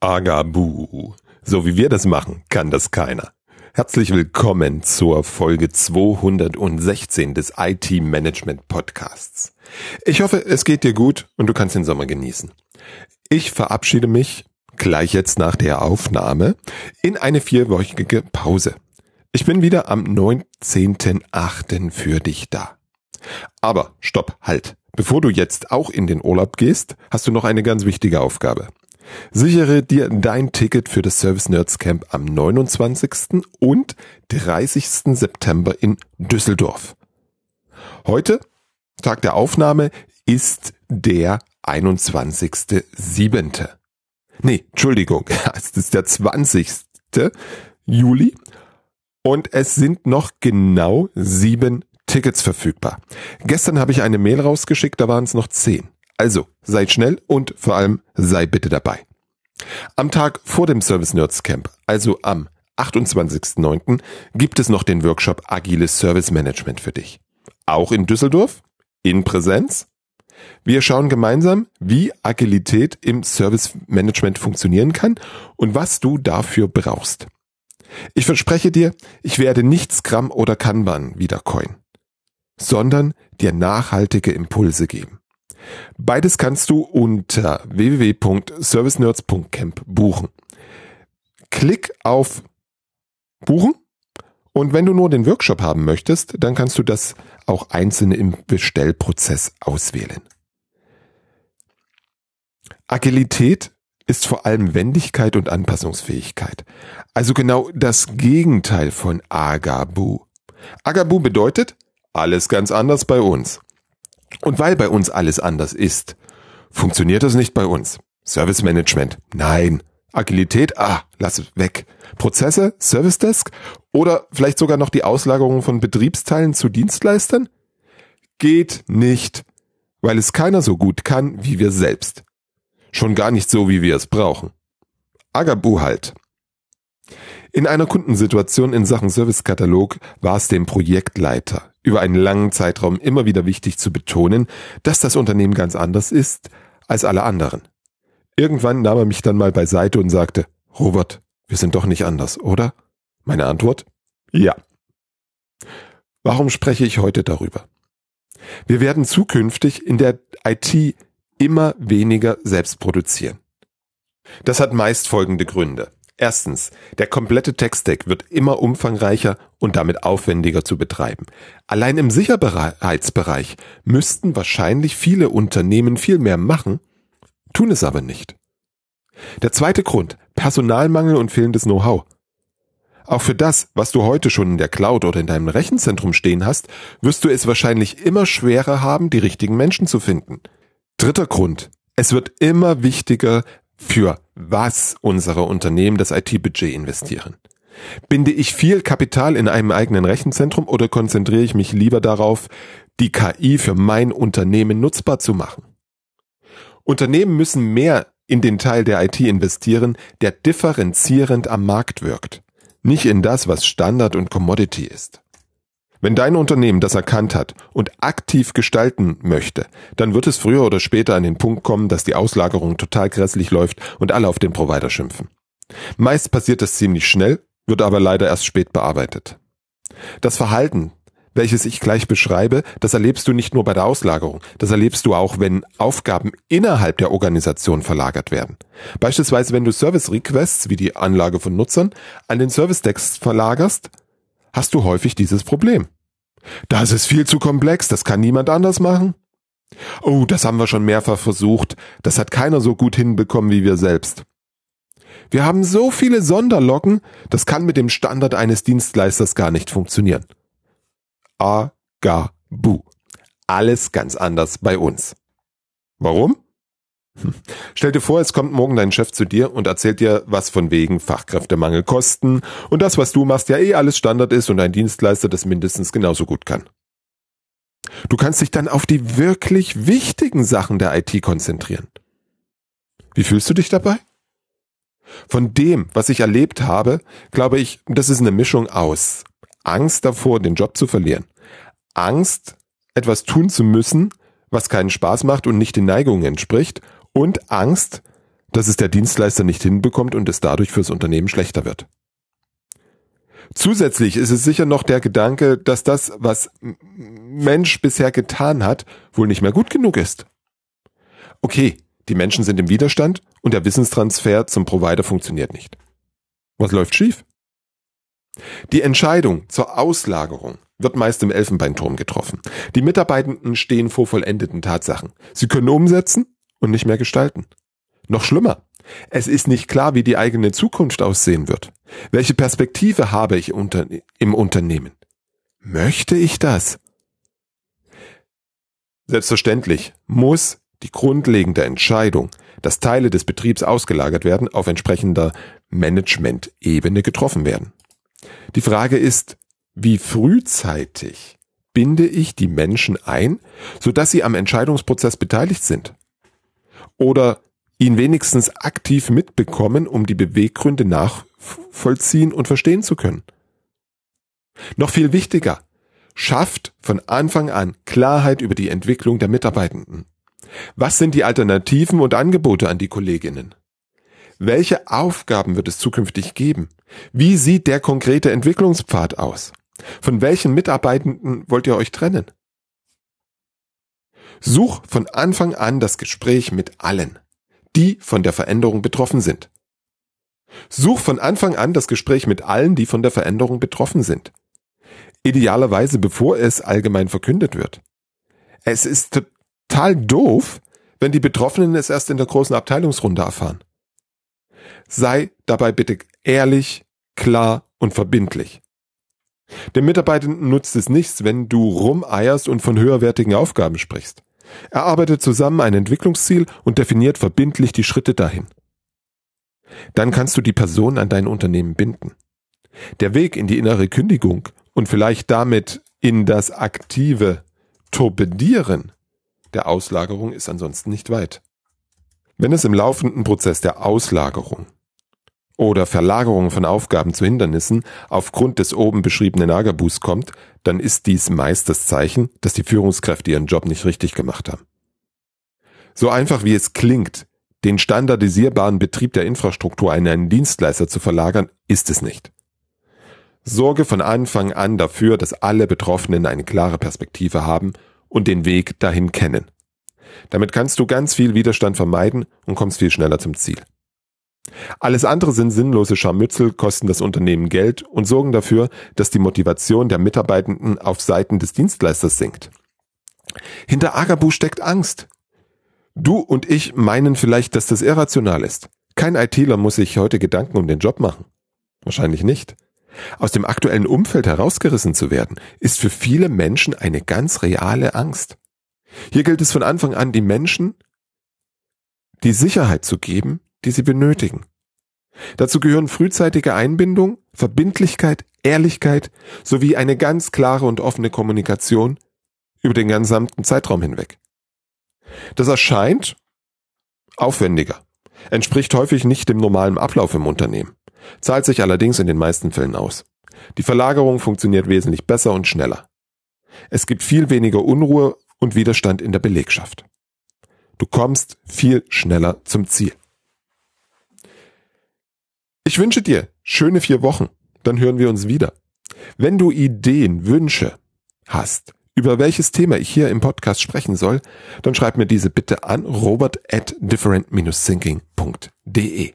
Agabu. So wie wir das machen, kann das keiner. Herzlich willkommen zur Folge 216 des IT Management Podcasts. Ich hoffe, es geht dir gut und du kannst den Sommer genießen. Ich verabschiede mich gleich jetzt nach der Aufnahme in eine vierwöchige Pause. Ich bin wieder am 19.8. für dich da. Aber stopp, halt. Bevor du jetzt auch in den Urlaub gehst, hast du noch eine ganz wichtige Aufgabe. Sichere dir dein Ticket für das Service Nerds Camp am 29. und 30. September in Düsseldorf. Heute, Tag der Aufnahme, ist der 21.7. Nee, Entschuldigung, es ist der 20. Juli und es sind noch genau sieben Tickets verfügbar. Gestern habe ich eine Mail rausgeschickt, da waren es noch zehn. Also seid schnell und vor allem sei bitte dabei. Am Tag vor dem Service Nerds Camp, also am 28.09., gibt es noch den Workshop Agiles Service Management für dich. Auch in Düsseldorf, in Präsenz. Wir schauen gemeinsam, wie Agilität im Service Management funktionieren kann und was du dafür brauchst. Ich verspreche dir, ich werde nicht Scrum oder Kanban wiedercoin, sondern dir nachhaltige Impulse geben. Beides kannst du unter www.servicenerds.camp buchen. Klick auf Buchen und wenn du nur den Workshop haben möchtest, dann kannst du das auch einzelne im Bestellprozess auswählen. Agilität ist vor allem Wendigkeit und Anpassungsfähigkeit. Also genau das Gegenteil von Agabu. Agabu bedeutet alles ganz anders bei uns. Und weil bei uns alles anders ist, funktioniert das nicht bei uns. Service Management, nein. Agilität, ah, lass es weg. Prozesse, Service Desk oder vielleicht sogar noch die Auslagerung von Betriebsteilen zu Dienstleistern? Geht nicht, weil es keiner so gut kann wie wir selbst. Schon gar nicht so, wie wir es brauchen. Agabu halt. In einer Kundensituation in Sachen Servicekatalog war es dem Projektleiter über einen langen Zeitraum immer wieder wichtig zu betonen, dass das Unternehmen ganz anders ist als alle anderen. Irgendwann nahm er mich dann mal beiseite und sagte, Robert, wir sind doch nicht anders, oder? Meine Antwort? Ja. Warum spreche ich heute darüber? Wir werden zukünftig in der IT immer weniger selbst produzieren. Das hat meist folgende Gründe. Erstens, der komplette Tech-Stack wird immer umfangreicher und damit aufwendiger zu betreiben. Allein im Sicherheitsbereich müssten wahrscheinlich viele Unternehmen viel mehr machen, tun es aber nicht. Der zweite Grund, Personalmangel und fehlendes Know-how. Auch für das, was du heute schon in der Cloud oder in deinem Rechenzentrum stehen hast, wirst du es wahrscheinlich immer schwerer haben, die richtigen Menschen zu finden. Dritter Grund, es wird immer wichtiger, für was unsere Unternehmen das IT-Budget investieren. Binde ich viel Kapital in einem eigenen Rechenzentrum oder konzentriere ich mich lieber darauf, die KI für mein Unternehmen nutzbar zu machen? Unternehmen müssen mehr in den Teil der IT investieren, der differenzierend am Markt wirkt, nicht in das, was Standard und Commodity ist. Wenn dein Unternehmen das erkannt hat und aktiv gestalten möchte, dann wird es früher oder später an den Punkt kommen, dass die Auslagerung total grässlich läuft und alle auf den Provider schimpfen. Meist passiert das ziemlich schnell, wird aber leider erst spät bearbeitet. Das Verhalten, welches ich gleich beschreibe, das erlebst du nicht nur bei der Auslagerung, das erlebst du auch, wenn Aufgaben innerhalb der Organisation verlagert werden. Beispielsweise, wenn du Service Requests wie die Anlage von Nutzern an den Service Decks verlagerst, hast du häufig dieses Problem. Das ist viel zu komplex, das kann niemand anders machen. Oh, das haben wir schon mehrfach versucht, das hat keiner so gut hinbekommen wie wir selbst. Wir haben so viele Sonderlocken, das kann mit dem Standard eines Dienstleisters gar nicht funktionieren. Agabu. Alles ganz anders bei uns. Warum? Stell dir vor, es kommt morgen dein Chef zu dir und erzählt dir, was von wegen Fachkräftemangel kosten und das, was du machst, ja eh alles Standard ist und ein Dienstleister das mindestens genauso gut kann. Du kannst dich dann auf die wirklich wichtigen Sachen der IT konzentrieren. Wie fühlst du dich dabei? Von dem, was ich erlebt habe, glaube ich, das ist eine Mischung aus Angst davor, den Job zu verlieren, Angst, etwas tun zu müssen, was keinen Spaß macht und nicht den Neigungen entspricht und Angst, dass es der Dienstleister nicht hinbekommt und es dadurch fürs Unternehmen schlechter wird. Zusätzlich ist es sicher noch der Gedanke, dass das, was Mensch bisher getan hat, wohl nicht mehr gut genug ist. Okay, die Menschen sind im Widerstand und der Wissenstransfer zum Provider funktioniert nicht. Was läuft schief? Die Entscheidung zur Auslagerung wird meist im Elfenbeinturm getroffen. Die Mitarbeitenden stehen vor vollendeten Tatsachen. Sie können umsetzen und nicht mehr gestalten. Noch schlimmer, es ist nicht klar, wie die eigene Zukunft aussehen wird. Welche Perspektive habe ich unter, im Unternehmen? Möchte ich das? Selbstverständlich muss die grundlegende Entscheidung, dass Teile des Betriebs ausgelagert werden, auf entsprechender Management-Ebene getroffen werden. Die Frage ist, wie frühzeitig binde ich die Menschen ein, sodass sie am Entscheidungsprozess beteiligt sind? Oder ihn wenigstens aktiv mitbekommen, um die Beweggründe nachvollziehen und verstehen zu können? Noch viel wichtiger, schafft von Anfang an Klarheit über die Entwicklung der Mitarbeitenden. Was sind die Alternativen und Angebote an die Kolleginnen? Welche Aufgaben wird es zukünftig geben? Wie sieht der konkrete Entwicklungspfad aus? Von welchen Mitarbeitenden wollt ihr euch trennen? Such von Anfang an das Gespräch mit allen, die von der Veränderung betroffen sind. Such von Anfang an das Gespräch mit allen, die von der Veränderung betroffen sind. Idealerweise bevor es allgemein verkündet wird. Es ist total doof, wenn die Betroffenen es erst in der großen Abteilungsrunde erfahren. Sei dabei bitte ehrlich, klar und verbindlich. Dem Mitarbeitenden nutzt es nichts, wenn du rumeierst und von höherwertigen Aufgaben sprichst. Erarbeitet zusammen ein Entwicklungsziel und definiert verbindlich die Schritte dahin. Dann kannst du die Person an dein Unternehmen binden. Der Weg in die innere Kündigung und vielleicht damit in das aktive Torpedieren der Auslagerung ist ansonsten nicht weit. Wenn es im laufenden Prozess der Auslagerung oder Verlagerung von Aufgaben zu Hindernissen aufgrund des oben beschriebenen Agabus kommt, dann ist dies meist das Zeichen, dass die Führungskräfte ihren Job nicht richtig gemacht haben. So einfach wie es klingt, den standardisierbaren Betrieb der Infrastruktur an einen Dienstleister zu verlagern, ist es nicht. Sorge von Anfang an dafür, dass alle Betroffenen eine klare Perspektive haben und den Weg dahin kennen. Damit kannst du ganz viel Widerstand vermeiden und kommst viel schneller zum Ziel. Alles andere sind sinnlose Scharmützel, kosten das Unternehmen Geld und sorgen dafür, dass die Motivation der Mitarbeitenden auf Seiten des Dienstleisters sinkt. Hinter Agabu steckt Angst. Du und ich meinen vielleicht, dass das irrational ist. Kein ITler muss sich heute Gedanken um den Job machen. Wahrscheinlich nicht. Aus dem aktuellen Umfeld herausgerissen zu werden, ist für viele Menschen eine ganz reale Angst. Hier gilt es von Anfang an, die Menschen die Sicherheit zu geben, die sie benötigen. Dazu gehören frühzeitige Einbindung, Verbindlichkeit, Ehrlichkeit sowie eine ganz klare und offene Kommunikation über den gesamten Zeitraum hinweg. Das erscheint aufwendiger, entspricht häufig nicht dem normalen Ablauf im Unternehmen, zahlt sich allerdings in den meisten Fällen aus. Die Verlagerung funktioniert wesentlich besser und schneller. Es gibt viel weniger Unruhe und Widerstand in der Belegschaft. Du kommst viel schneller zum Ziel. Ich wünsche dir schöne vier Wochen. Dann hören wir uns wieder. Wenn du Ideen, Wünsche hast, über welches Thema ich hier im Podcast sprechen soll, dann schreib mir diese bitte an robert at different-thinking.de.